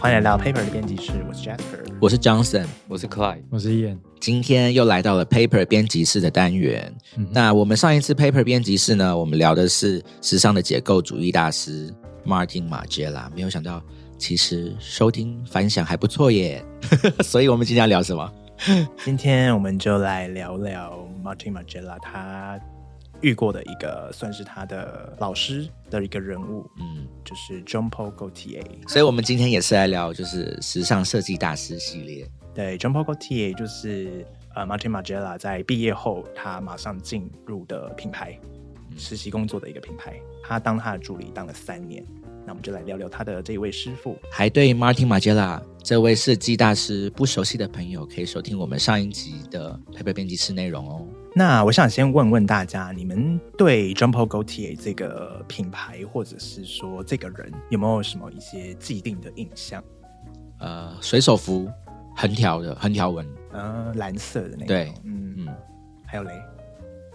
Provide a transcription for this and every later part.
欢迎来到 Paper 的编辑室，我是 Jasper。我是 Johnson，我是 Clyde，我是 Ian。今天又来到了 Paper 编辑室的单元。那我们上一次 Paper 编辑室呢，我们聊的是时尚的解构主义大师 Martin Margiela。没有想到，其实收听反响还不错耶。所以我们今天要聊什么？今天我们就来聊聊 Martin Margiela 他遇过的一个算是他的老师的一个人物，嗯，就是 John Paul Gaultier。所以我们今天也是来聊就是时尚设计大师系列。对，John Paul Gaultier 就是呃 Martin Margiela 在毕业后他马上进入的品牌实习工作的一个品牌，他当他的助理当了三年。那我们就来聊聊他的这一位师傅。还对 Martin Margiela 这位设计大师不熟悉的朋友，可以收听我们上一集的 Paper 编辑室内容哦。那我想先问问大家，你们对 Paul Gaultier 这个品牌，或者是说这个人，有没有什么一些既定的印象？呃，水手服，横条的横条纹，呃，蓝色的那个。对，嗯嗯，还有嘞，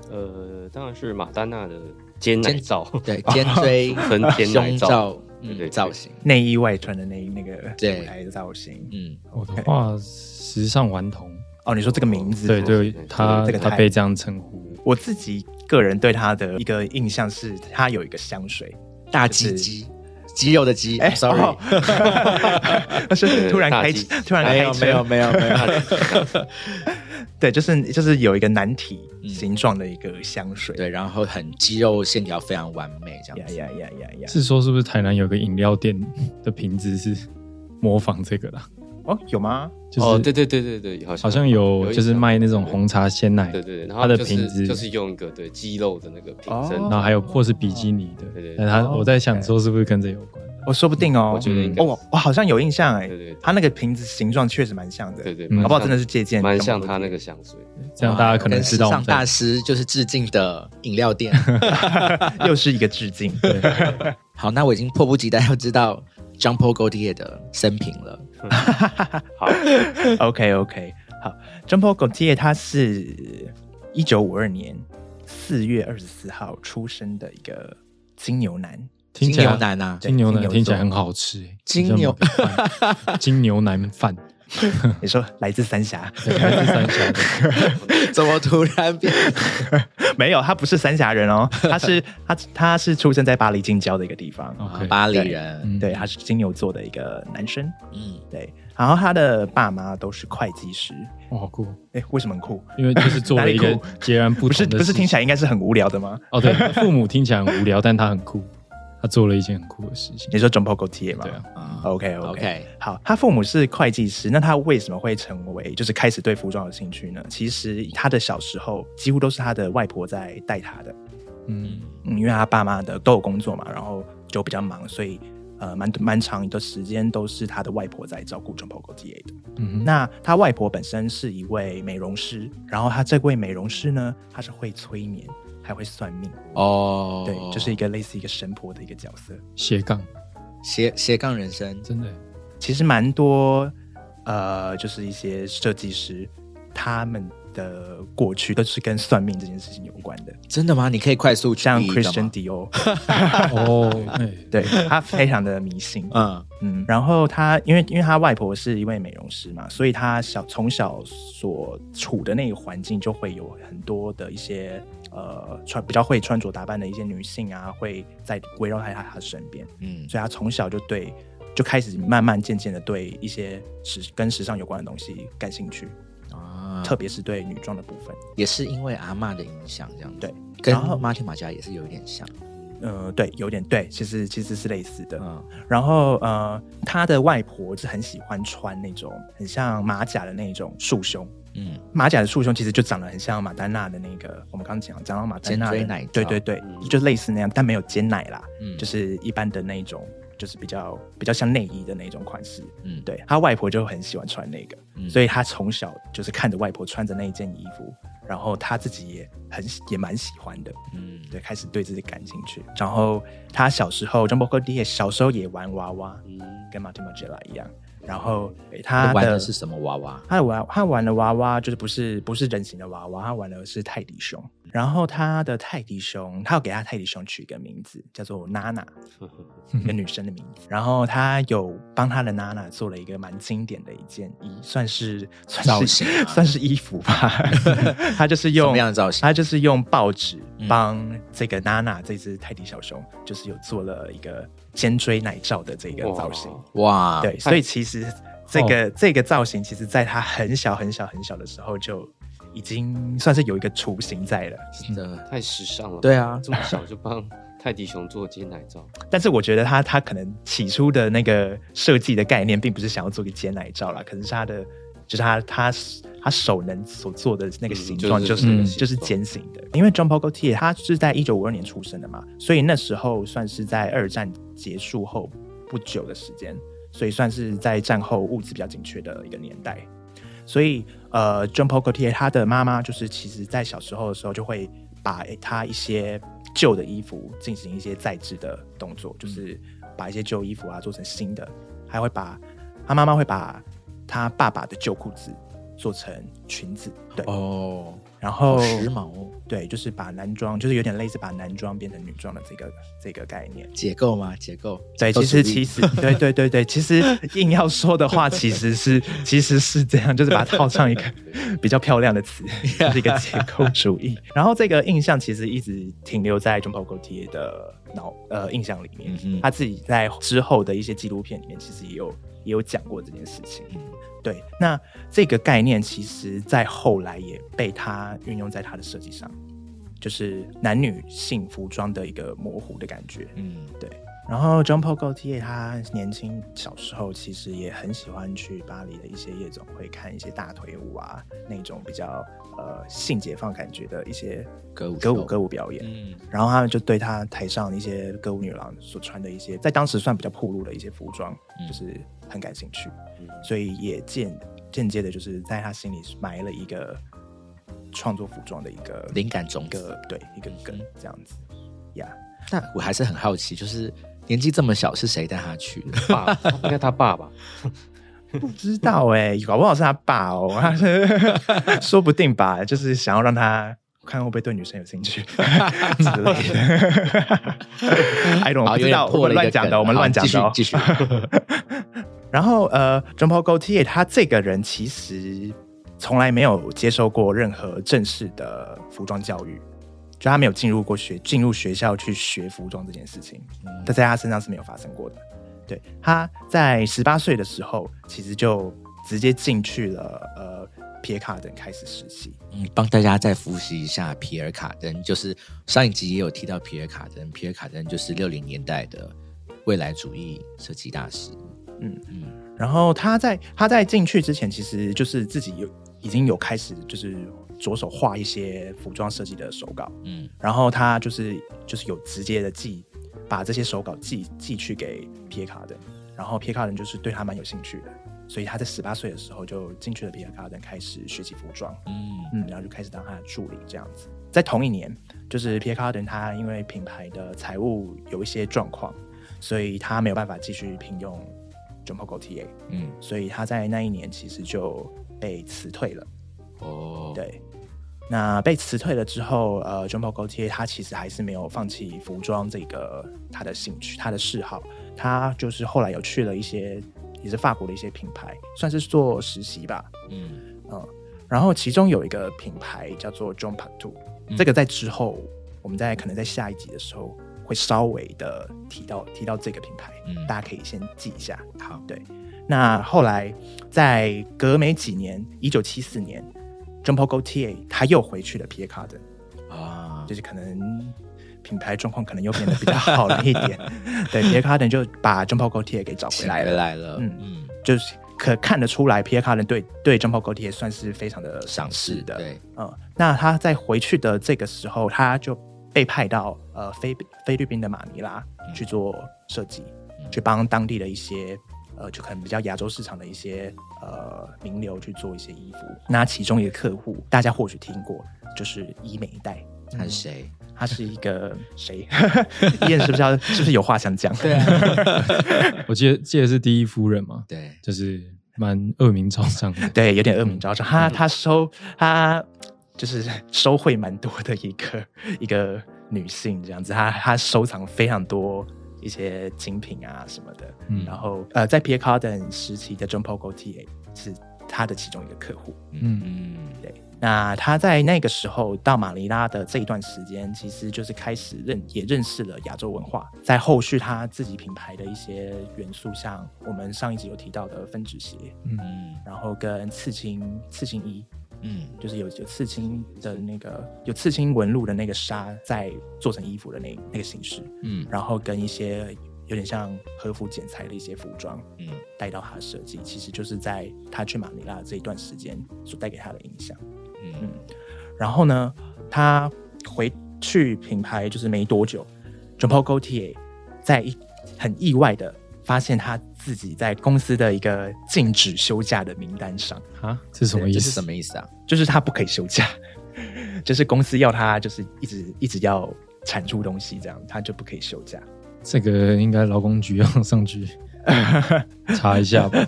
呃，当然是马丹娜的肩奶罩，对，肩椎跟肩奶罩，对 对，造型，内衣外穿的那那个对舞台的造型。嗯，我的话，时尚顽童。哦，你说这个名字，对对，他这个他被这样称呼。我自己个人对他的一个印象是，他有一个香水，大鸡鸡，肌肉的肌。哎，sorry，是突然开，突然没有没有没有没有。对，就是就是有一个男体形状的一个香水，对，然后很肌肉线条非常完美，这样子。呀呀呀呀！是说是不是台南有个饮料店的瓶子是模仿这个的？哦，有吗？哦，对对对对对，好像有，就是卖那种红茶鲜奶，对对，然后它的瓶子就是用一个对肌肉的那个瓶身，然后还有或是比基尼的，对对。但他我在想说是不是跟这有关？我说不定哦，我觉得哦，我好像有印象哎，对对，它那个瓶子形状确实蛮像的，对对，好不好？真的是借鉴，蛮像他那个香水，这样大家可能知道。上大师就是致敬的饮料店，又是一个致敬。好，那我已经迫不及待要知道 John Paul Gaultier 的生平了。好，OK OK，好，John Paul Gaultier 他是一九五二年四月二十四号出生的一个金牛男。金牛腩啊，金牛腩听起来很好吃金牛 金牛腩饭，你说来自三峡，来自三峡，怎么突然变？没有，他不是三峡人哦，他是他他是出生在巴黎近郊的一个地方，巴黎人，对，他是金牛座的一个男生，嗯，对，然后他的爸妈都是会计师，哇，好酷，哎，为什么很酷？因为就是做了一个截然不同的，不是不是听起来应该是很无聊的吗？哦，对，父母听起来很无聊，但他很酷。他做了一件很酷的事情。你说 John Paul Gaultier 吗？对啊。OK OK。好，他父母是会计师，那他为什么会成为就是开始对服装有兴趣呢？其实他的小时候几乎都是他的外婆在带他的。嗯嗯，因为他爸妈的都有工作嘛，然后就比较忙，所以呃蛮蛮长的时间都是他的外婆在照顾 John Paul Gaultier 的。嗯那他外婆本身是一位美容师，然后他这位美容师呢，他是会催眠。还会算命。哦，对，就是一个类似一个神婆的一个角色，斜杠，斜斜杠人生，真的，其实蛮多，呃，就是一些设计师，他们的过去都是跟算命这件事情有关的，真的吗？你可以快速像 Christian Dior，哦，对。他非常的迷信，嗯。嗯，然后他因为因为他外婆是一位美容师嘛，所以他小从小所处的那个环境就会有很多的一些。呃，穿比较会穿着打扮的一些女性啊，会在围绕在他他身边，嗯，所以他从小就对，就开始慢慢渐渐的对一些时跟时尚有关的东西感兴趣啊，特别是对女装的部分，也是因为阿妈的影响这样，对，跟马蒂马甲也是有一点像，呃，对，有点对，其实其实是类似的，嗯，然后呃，他的外婆是很喜欢穿那种很像马甲的那种束胸。嗯，马甲的束胸其实就长得很像马丹娜的那个，我们刚刚讲讲到马丹娜的，对对对，就类似那样，但没有肩奶啦，嗯，就是一般的那种，就是比较比较像内衣的那种款式，嗯，对他外婆就很喜欢穿那个，嗯。所以他从小就是看着外婆穿着那一件衣服，然后他自己也很也蛮喜欢的，嗯，对，开始对自己感兴趣，然后他小时候 j o h n b o d 小时候也玩娃娃，嗯，跟 Martin Margiela 一样。然后他玩的是什么娃娃？他玩他玩的娃娃就是不是不是人形的娃娃，他玩的是泰迪熊。然后他的泰迪熊，他要给他泰迪熊取一个名字，叫做娜娜，一个女生的名字。然后他有帮他的娜娜做了一个蛮经典的一件衣，算是算是，算是衣服吧。他就是用什么样的造型？他就是用报纸帮这个娜娜这只泰迪小熊，就是有做了一个肩椎奶罩的这个造型。哇，对，所以其实这个这个造型，其实在他很小很小很小的时候就。已经算是有一个雏形在了，真的太时尚了。对啊，这么小就帮泰迪熊做肩奶罩。但是我觉得他他可能起初的那个设计的概念，并不是想要做个肩奶罩啦，可能是他的就是他他他手能所做的那个形状，就是就是尖形的。因为 John Paul Gaultier 他是在一九五二年出生的嘛，所以那时候算是在二战结束后不久的时间，所以算是在战后物资比较紧缺的一个年代。所以，呃，John Paul Gaultier 他的妈妈就是其实在小时候的时候就会把他一些旧的衣服进行一些再制的动作，就是把一些旧衣服啊做成新的，还会把他妈妈会把他爸爸的旧裤子做成裙子，对。哦。然后时髦，对，就是把男装，就是有点类似把男装变成女装的这个这个概念，结构吗？结构，对，其实其实，对对对对，其实硬要说的话，其实是 其实是这样，就是把它套上一个比较漂亮的词，就是一个结构主义。然后这个印象其实一直停留在中保狗贴的脑呃印象里面，嗯。他自己在之后的一些纪录片里面，其实也有也有讲过这件事情。对，那这个概念其实，在后来也被他运用在他的设计上，就是男女性服装的一个模糊的感觉。嗯，对。然后 John Paul Gaultier 他年轻小时候其实也很喜欢去巴黎的一些夜总会看一些大腿舞啊，那种比较呃性解放感觉的一些歌舞歌舞歌舞表演。嗯，然后他们就对他台上一些歌舞女郎所穿的一些，在当时算比较暴露的一些服装，就是很感兴趣。所以也间间接的，就是在他心里埋了一个创作服装的一个灵感种子，对一个根这样子呀。那我还是很好奇，就是。年纪这么小，是谁带他去的？爸，应该他爸爸。不知道哎，搞不好是他爸哦，说不定吧。就是想要让他看会不会对女生有兴趣 之类的。I don't 不知道，我们乱讲的，我们乱讲的。继续。然后呃，John Paul Gaultier 他这个人其实从来没有接受过任何正式的服装教育。就他没有进入过学，进入学校去学服装这件事情，但在他身上是没有发生过的。对，他在十八岁的时候，其实就直接进去了呃皮尔卡登开始实习。嗯，帮大家再复习一下皮尔卡登，就是上一集也有提到皮尔卡登，皮尔卡登就是六零年代的未来主义设计大师。嗯。嗯，然后他在他在进去之前，其实就是自己有已经有开始就是。着手画一些服装设计的手稿，嗯，然后他就是就是有直接的寄，把这些手稿寄寄去给皮耶卡的，然后皮耶卡人就是对他蛮有兴趣的，所以他在十八岁的时候就进去了皮耶卡人，开始学习服装，嗯。嗯，然后就开始当他的助理这样子。在同一年，就是皮耶卡登他因为品牌的财务有一些状况，所以他没有办法继续聘用 John Paul Gaultier，嗯，所以他在那一年其实就被辞退了，哦，对。那被辞退了之后，呃，John Paul Gaultier 他其实还是没有放弃服装这个他的兴趣、他的嗜好。他就是后来有去了一些也是法国的一些品牌，算是做实习吧。嗯。嗯，然后其中有一个品牌叫做 John p a t o u 这个在之后我们在可能在下一集的时候会稍微的提到提到这个品牌，嗯大家可以先记一下。好，对。那后来在隔没几年，一九七四年。Paul Gaultier 他又回去了皮耶卡登啊，就是可能品牌状况可能又变得比较好了一点。对，皮耶卡登就把 Paul Gaultier 给找回来了。来了，嗯嗯，就是可看得出来，皮耶卡登对对 John Paul Gaultier 算是非常的赏识的。对，嗯，那他在回去的这个时候，他就被派到呃菲菲律宾的马尼拉去做设计，去帮当地的一些。呃，就可能比较亚洲市场的一些呃名流去做一些衣服。那其中一个客户，大家或许听过，就是伊美代。他是谁？他是一个谁？燕是不是要？是不是有话想讲？对啊，我记得记得是第一夫人嘛。对，就是蛮恶名昭彰的。对，有点恶名昭彰。他他收他就是 收贿蛮多的一个 一个女性这样子，她她收藏非常多一些精品啊什么的，嗯，然后呃，在 Pierre Cardin 时期的 John Paul Gaultier 是他的其中一个客户，嗯嗯，对。那他在那个时候到马尼拉的这一段时间，其实就是开始认也认识了亚洲文化。在后续他自己品牌的一些元素，像我们上一集有提到的分趾鞋，嗯，然后跟刺青刺青衣，嗯，就是有有刺青的那个有刺青纹路的那个纱，在做成衣服的那那个形式，嗯，然后跟一些。有点像和服剪裁的一些服装，嗯，带到他的设计，其实就是在他去马尼拉这一段时间所带给他的影响，嗯，然后呢，他回去品牌就是没多久 Paul Gaultier 在一很意外的发现他自己在公司的一个禁止休假的名单上啊，这是什么意思？什么意思啊？就是他不可以休假，就是公司要他就是一直一直要产出东西，这样他就不可以休假。这个应该劳工局要上去 查一下吧。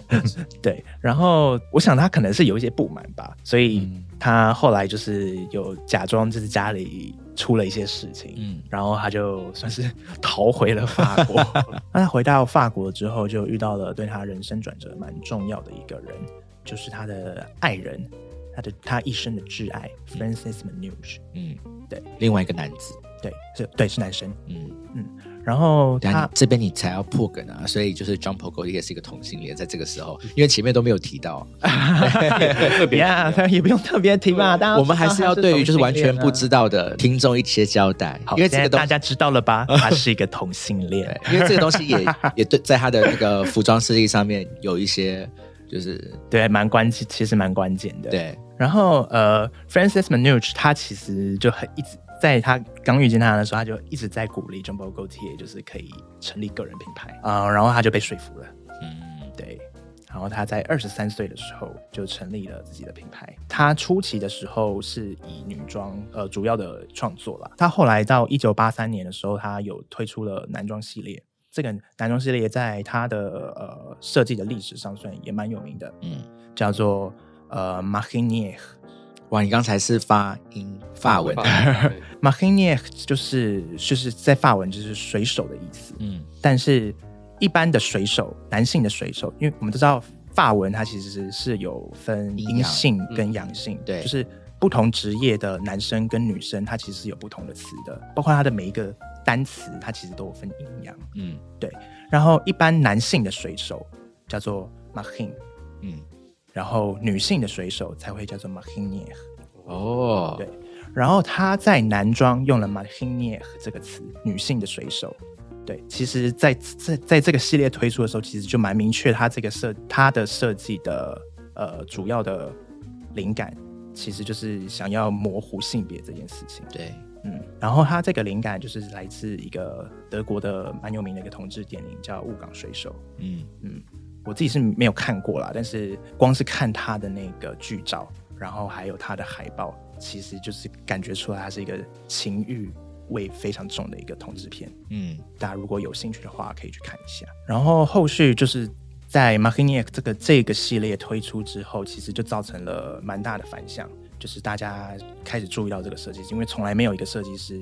对，然后我想他可能是有一些不满吧，所以他后来就是有假装就是家里出了一些事情，嗯，然后他就算是 逃回了法国。那他回到法国之后，就遇到了对他人生转折蛮重要的一个人，就是他的爱人，他的他一生的挚爱 Francis Manouche。嗯，对，另外一个男子，对，是，对，是男生。嗯嗯。然后他这边你才要破梗啊，所以就是 John Pogo 也是一个同性恋，在这个时候，因为前面都没有提到，特别啊，也不用特别提吧。我们还是要对于就是完全不知道的听众一些交代，因为这个大家知道了吧？他是一个同性恋，因为这个东西也也对，在他的那个服装设计上面有一些就是对蛮关键，其实蛮关键的。对，然后呃，Francis Manouche 他其实就很一直。在他刚遇见他的时候，他就一直在鼓励 j u m b o Gaultier，就是可以成立个人品牌啊，然后他就被说服了。嗯，对。然后他在二十三岁的时候就成立了自己的品牌。他初期的时候是以女装呃主要的创作了。他后来到一九八三年的时候，他有推出了男装系列。这个男装系列在他的呃设计的历史上算也蛮有名的。嗯，叫做呃 Marinier。哇，你刚才是发音法文 m a h i n i e 就是就是在法文就是水手的意思。嗯，但是一般的水手，男性的水手，因为我们都知道法文它其实是是有分阴性跟阳性，对，就是不同职业的男生跟女生，它其实是有不同的词的，包括它的每一个单词，它其实都有分阴阳。嗯，对。然后一般男性的水手叫做 Mahin，嗯。然后女性的水手才会叫做 Marinier 哦，对，然后他在男装用了 Marinier 这个词，女性的水手，对，其实在在在这个系列推出的时候，其实就蛮明确，他这个设他的设计的呃主要的灵感，其实就是想要模糊性别这件事情，对，嗯，然后他这个灵感就是来自一个德国的蛮有名的一个同志电影叫《雾港水手》，嗯。嗯。我自己是没有看过啦，但是光是看他的那个剧照，然后还有他的海报，其实就是感觉出来他是一个情欲味非常重的一个同志片。嗯，大家如果有兴趣的话，可以去看一下。然后后续就是在 m a r i n i e 这个这个系列推出之后，其实就造成了蛮大的反响，就是大家开始注意到这个设计师，因为从来没有一个设计师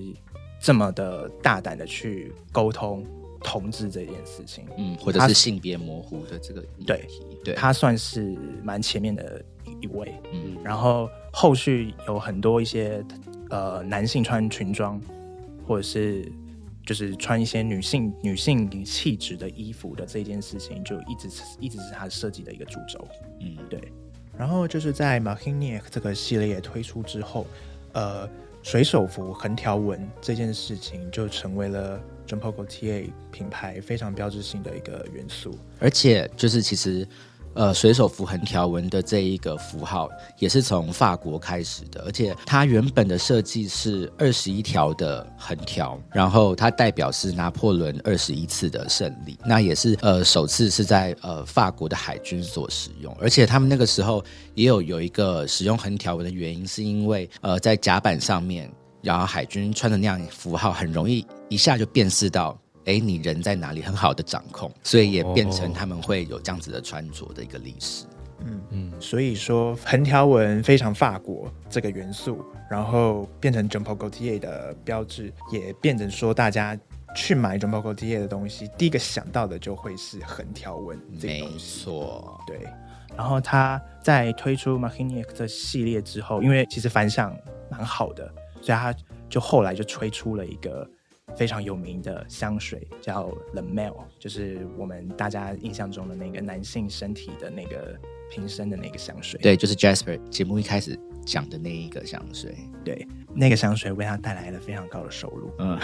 这么的大胆的去沟通。同志这件事情，嗯，或者是性别模糊的这个对对，他算是蛮前面的一位，嗯，然后后续有很多一些呃男性穿裙装，或者是就是穿一些女性女性气质的衣服的这件事情，就一直一直是他设计的一个主轴，嗯，对。然后就是在 m a h i n i e 这个系列推出之后，呃，水手服横条纹这件事情就成为了。Paul Gaultier 品牌非常标志性的一个元素，而且就是其实，呃，水手服横条纹的这一个符号也是从法国开始的，而且它原本的设计是二十一条的横条，然后它代表是拿破仑二十一次的胜利，那也是呃首次是在呃法国的海军所使用，而且他们那个时候也有有一个使用横条纹的原因，是因为呃在甲板上面。然后海军穿的那样符号很容易一下就辨识到，哎，你人在哪里，很好的掌控，所以也变成他们会有这样子的穿着的一个历史。嗯嗯，所以说横条纹非常法国这个元素，然后变成 Paul Gaultier 的标志，也变成说大家去买 Paul Gaultier 的东西，第一个想到的就会是横条纹这个东西。没错，对。然后他在推出 Martinique 这系列之后，因为其实反响蛮好的，所以他就后来就推出了一个。非常有名的香水叫 The Male，就是我们大家印象中的那个男性身体的那个瓶身的那个香水。对，就是 Jasper 节目一开始讲的那一个香水。对，那个香水为他带来了非常高的收入。嗯，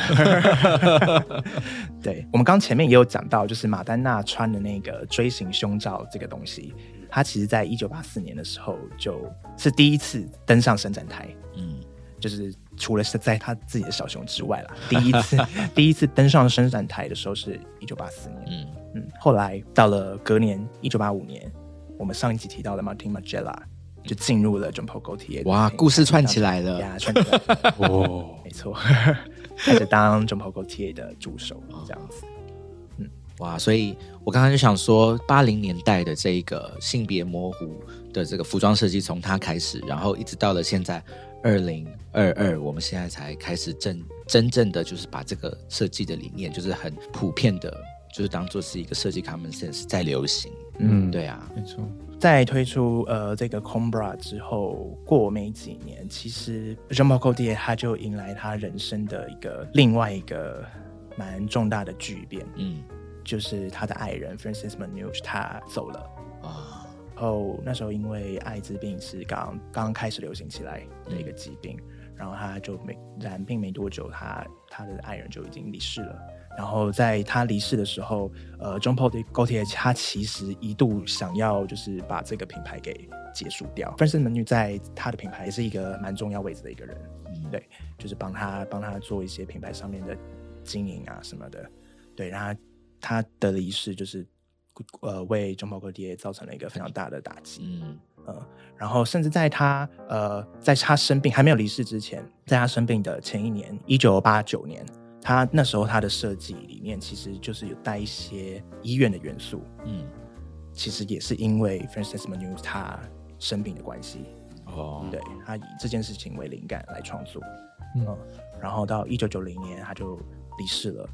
对，我们刚前面也有讲到，就是马丹娜穿的那个锥形胸罩这个东西，他其实在一九八四年的时候就是第一次登上伸展台。嗯，就是。除了是在他自己的小熊之外啦，第一次第一次登上伸展台的时候是一九八四年，嗯嗯，后来到了隔年一九八五年，我们上一集提到的 Martin Margiela 就进入了 j u m p o Gaultier，哇，故事串起来了呀，串起来，哦，没错，开始当 j u m p o Gaultier 的助手这样子，嗯，哇，所以我刚刚就想说，八零年代的这一个性别模糊的这个服装设计从他开始，然后一直到了现在。二零二二，我们现在才开始真真正的就是把这个设计的理念，就是很普遍的，就是当做是一个设计 common sense 在流行。嗯，对啊，没错。在推出呃这个 Combra 之后，过没几年，其实 Jean Paul Gaultier 他就迎来他人生的一个另外一个蛮重大的巨变。嗯，就是他的爱人 Francis Manouche 他走了啊。后那时候因为艾滋病是刚刚开始流行起来的一个疾病，然后他就没染病没多久，他他的爱人就已经离世了。然后在他离世的时候，呃，John Paul Gaultier 他其实一度想要就是把这个品牌给结束掉。f r a n c i s 女在他的品牌也是一个蛮重要位置的一个人，对，就是帮他帮他做一些品牌上面的经营啊什么的，对，然后他的离世就是。呃，为中保哥爹造成了一个非常大的打击。嗯呃，然后甚至在他呃，在他生病还没有离世之前，在他生病的前一年，一九八九年，他那时候他的设计里面其实就是有带一些医院的元素。嗯，其实也是因为 Francis Manouche 他生病的关系。哦，对他以这件事情为灵感来创作。嗯，然后到一九九零年他就离世了。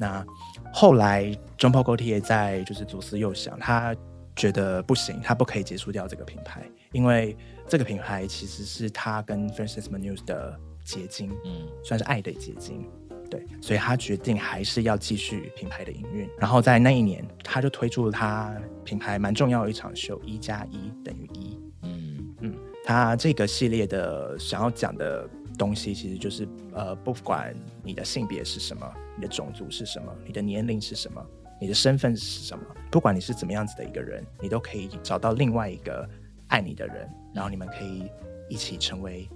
那后来，John Paul Gaultier 在就是左思右想，他觉得不行，他不可以结束掉这个品牌，因为这个品牌其实是他跟 Francis Manouche 的结晶，嗯，算是爱的结晶，对，所以他决定还是要继续品牌的营运。然后在那一年，他就推出了他品牌蛮重要的一场秀，一加一等于一，嗯嗯，他这个系列的想要讲的。东西其实就是，呃，不管你的性别是什么，你的种族是什么，你的年龄是什么，你的身份是什么，不管你是怎么样子的一个人，你都可以找到另外一个爱你的人，然后你们可以一起成为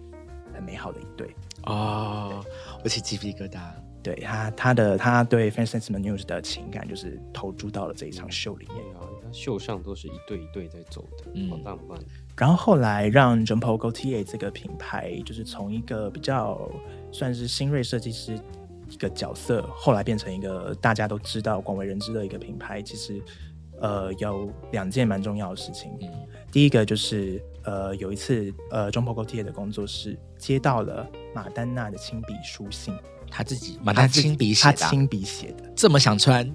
很美好的一对。哦，我起鸡皮疙瘩。对他，他的他对 Francis Manouche 的情感就是投注到了这一场秀里面啊。他秀上都是一对一对在走的，嗯，好浪漫。然后后来让 j u m p o Gaultier 这个品牌，就是从一个比较算是新锐设计师一个角色，后来变成一个大家都知道、广为人知的一个品牌。其实，呃，有两件蛮重要的事情。第一个就是，呃，有一次，呃 j u m p o Gaultier 的工作室接到了马丹娜的亲笔书信。他自己，他亲笔写，他亲笔写的，这么想穿，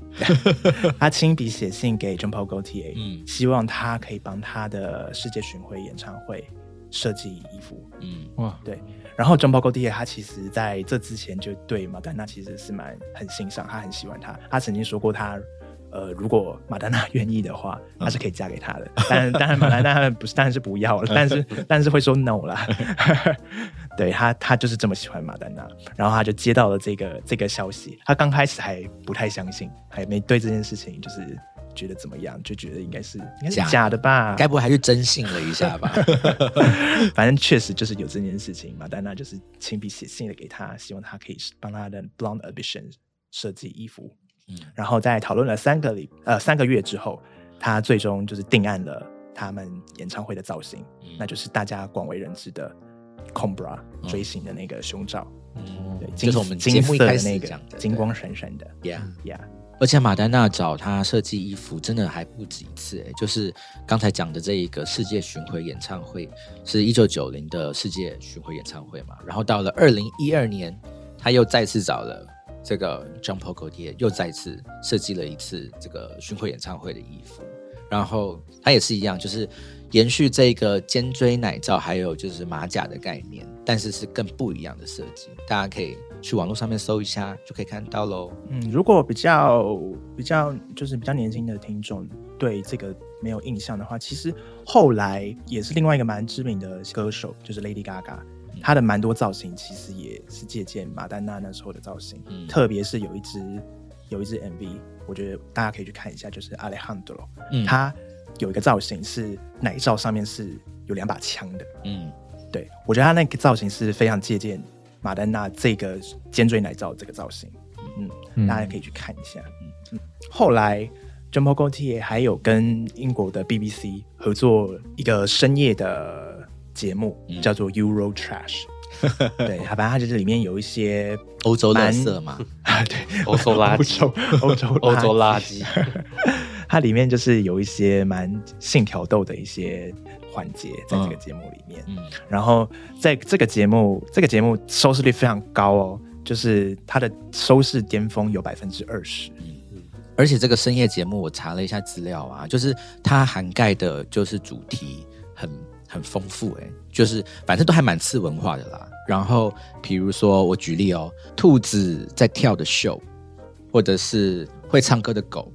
他亲笔写信给 Jean Paul Gaultier，嗯，希望他可以帮他的世界巡回演唱会设计衣服，嗯，哇，对，然后 Jean Paul Gaultier 他其实在这之前就对马丹娜其实是蛮很欣赏，他很喜欢他，他曾经说过他。呃，如果马丹娜愿意的话，他是可以嫁给他的。但 当然，马丹娜不是，当然是不要了。但是，但是会说 no 啦。对他，他就是这么喜欢马丹娜，然后他就接到了这个这个消息。他刚开始还不太相信，还没对这件事情就是觉得怎么样，就觉得应该是应该是假的吧？该不会还是真信了一下吧？反正确实就是有这件事情。马丹娜就是亲笔写信了给他，希望他可以帮他的 Blonde Ambition 设计衣服。然后在讨论了三个礼呃三个月之后，他最终就是定案了他们演唱会的造型，那就是大家广为人知的 Combra 锥形的那个胸罩，嗯。对，就是我们节目一开始那个金光闪闪的，Yeah。Yeah，而且马丹娜找他设计衣服真的还不止一次，哎，就是刚才讲的这一个世界巡回演唱会，是一九九零的世界巡回演唱会嘛，然后到了二零一二年，他又再次找了这个 John Paul Gaultier，又再次设计了一次这个巡回演唱会的衣服，然后他也是一样，就是延续这个尖锥奶罩，还有就是马甲的概念，但是是更不一样的设计，大家可以。去网络上面搜一下就可以看到喽。嗯，如果比较比较就是比较年轻的听众对这个没有印象的话，其实后来也是另外一个蛮知名的歌手，就是 Lady Gaga，她的蛮多造型其实也是借鉴马丹娜那时候的造型。嗯，特别是有一支有一支 MV，我觉得大家可以去看一下，就是 Alejandro，嗯，他有一个造型是奶罩上面是有两把枪的。嗯，对我觉得他那个造型是非常借鉴。马丹娜这个尖锥奶罩这个造型，嗯，大家可以去看一下。嗯，后来 j o m p o Gaultier 还有跟英国的 BBC 合作一个深夜的节目，叫做 Euro Trash。对，好吧它就是里面有一些欧洲垃圾嘛，啊，对，欧洲垃圾，欧洲欧洲垃圾。它里面就是有一些蛮性挑逗的一些。环节在这个节目里面，嗯，然后在这个节目，这个节目收视率非常高哦，就是它的收视巅峰有百分之二十，嗯嗯，而且这个深夜节目我查了一下资料啊，就是它涵盖的就是主题很很丰富，哎，就是反正都还蛮次文化的啦。然后比如说我举例哦，兔子在跳的秀，或者是会唱歌的狗，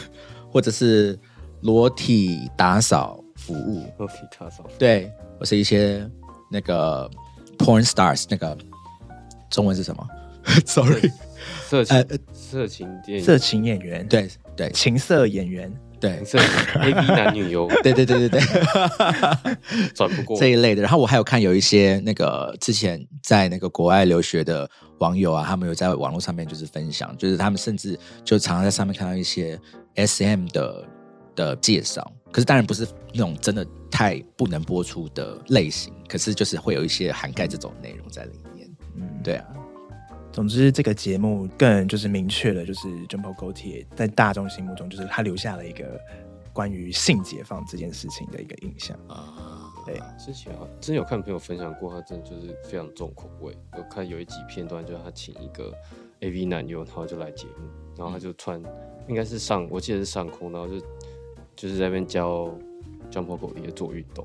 或者是裸体打扫。服务，裸体打扫对，我是一些那个 porn stars，那个中文是什么？Sorry，色情色情电色情演员，对对，情色演员，对，色 A B 男女优，对对对对对，转不过这一类的。然后我还有看有一些那个之前在那个国外留学的网友啊，他们有在网络上面就是分享，就是他们甚至就常常在上面看到一些 S M 的的介绍。可是当然不是那种真的太不能播出的类型，可是就是会有一些涵盖这种内容在里面。嗯，对啊。总之，这个节目更就是明确了，就是 Jumbo Gaultier 在大众心目中，就是他留下了一个关于性解放这件事情的一个印象啊。对，之前啊，之前有看朋友分享过，他真的就是非常重口味。我看有一集片段，就是他请一个 AV 男优，然后就来节目，然后他就穿，应该是上，我记得是上空，然后就。就是在那边教教破狗的做运动，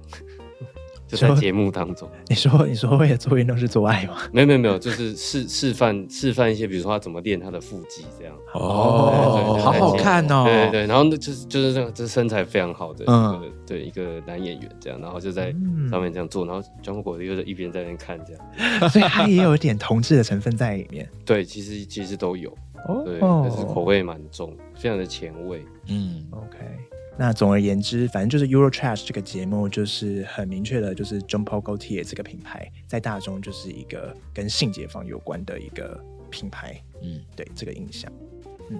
就在节目当中。你说你说为了做运动是做爱吗？没有没有没有，就是示示范示范一些，比如说他怎么练他的腹肌这样。哦，好好看哦。对对对，然后就是就是这个这身材非常好的，嗯，对一个男演员这样，然后就在上面这样做，然后教破狗的又在一边在那边看这样，所以他也有一点同志的成分在里面。对，其实其实都有。哦，对，但是口味蛮重，非常的前卫。嗯，OK。那总而言之，反正就是 Euro Trash 这个节目，就是很明确的，就是 John Paul Gaultier 这个品牌在大众就是一个跟性解放有关的一个品牌。嗯，对这个印象。嗯，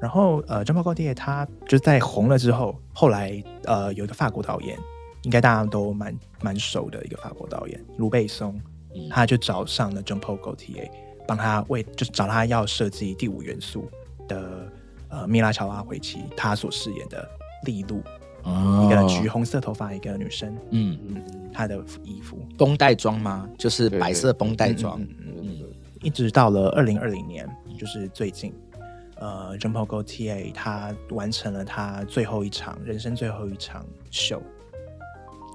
然后呃，John Paul Gaultier 他就在红了之后，后来呃有一个法国导演，应该大家都蛮蛮熟的一个法国导演卢贝松，他就找上了 John Paul Gaultier，帮他为就是找他要设计第五元素的呃米拉乔瓦维奇他所饰演的。利露，一个橘红色头发一个女生，嗯。嗯，她的衣服。绷带装吗？就是白色绷带装，嗯嗯，一直到了二零二零年，就是最近，呃，Jean Paul Gaultier 他完成了他最后一场人生最后一场秀。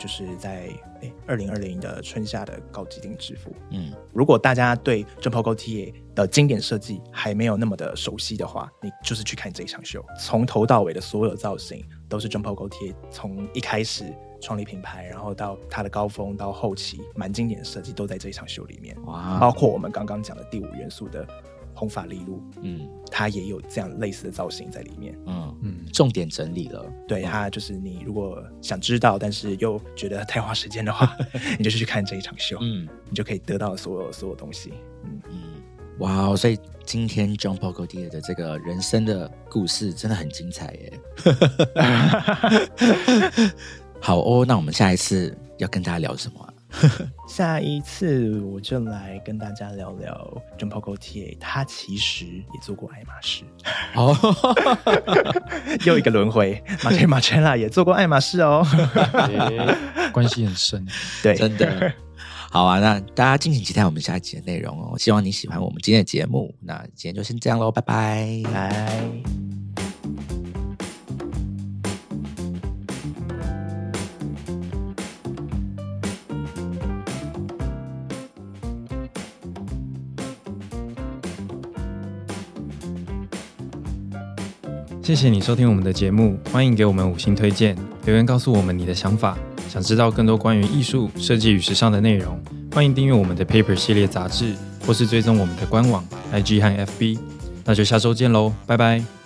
就是在诶二零二零的春夏的高级定制服。嗯，如果大家对 John Paul Gaultier 的经典设计还没有那么的熟悉的话，你就是去看这一场秀，从头到尾的所有造型都是 Paul Gaultier 从一开始创立品牌，然后到它的高峰到后期，蛮经典的设计都在这一场秀里面。哇，包括我们刚刚讲的第五元素的。红发利露，嗯，它也有这样类似的造型在里面，嗯嗯，重点整理了，对它就是你如果想知道，但是又觉得太花时间的话，你就去看这一场秀，嗯，你就可以得到所有所有东西，嗯嗯，哇，所以今天 John Paul Gaultier 的这个人生的故事真的很精彩耶，好哦，那我们下一次要跟大家聊什么？下一次我就来跟大家聊聊 John Paul Gaultier，他其实也做过爱马仕。哦，又一个轮回，马切马切拉也做过爱马仕哦，关系很深。对，真的。好啊，那大家敬请期待我们下一集的内容哦。希望你喜欢我们今天的节目。那今天就先这样喽，拜拜，拜。谢谢你收听我们的节目，欢迎给我们五星推荐，留言告诉我们你的想法。想知道更多关于艺术设计与时尚的内容，欢迎订阅我们的 Paper 系列杂志，或是追踪我们的官网、IG 和 FB。那就下周见喽，拜拜。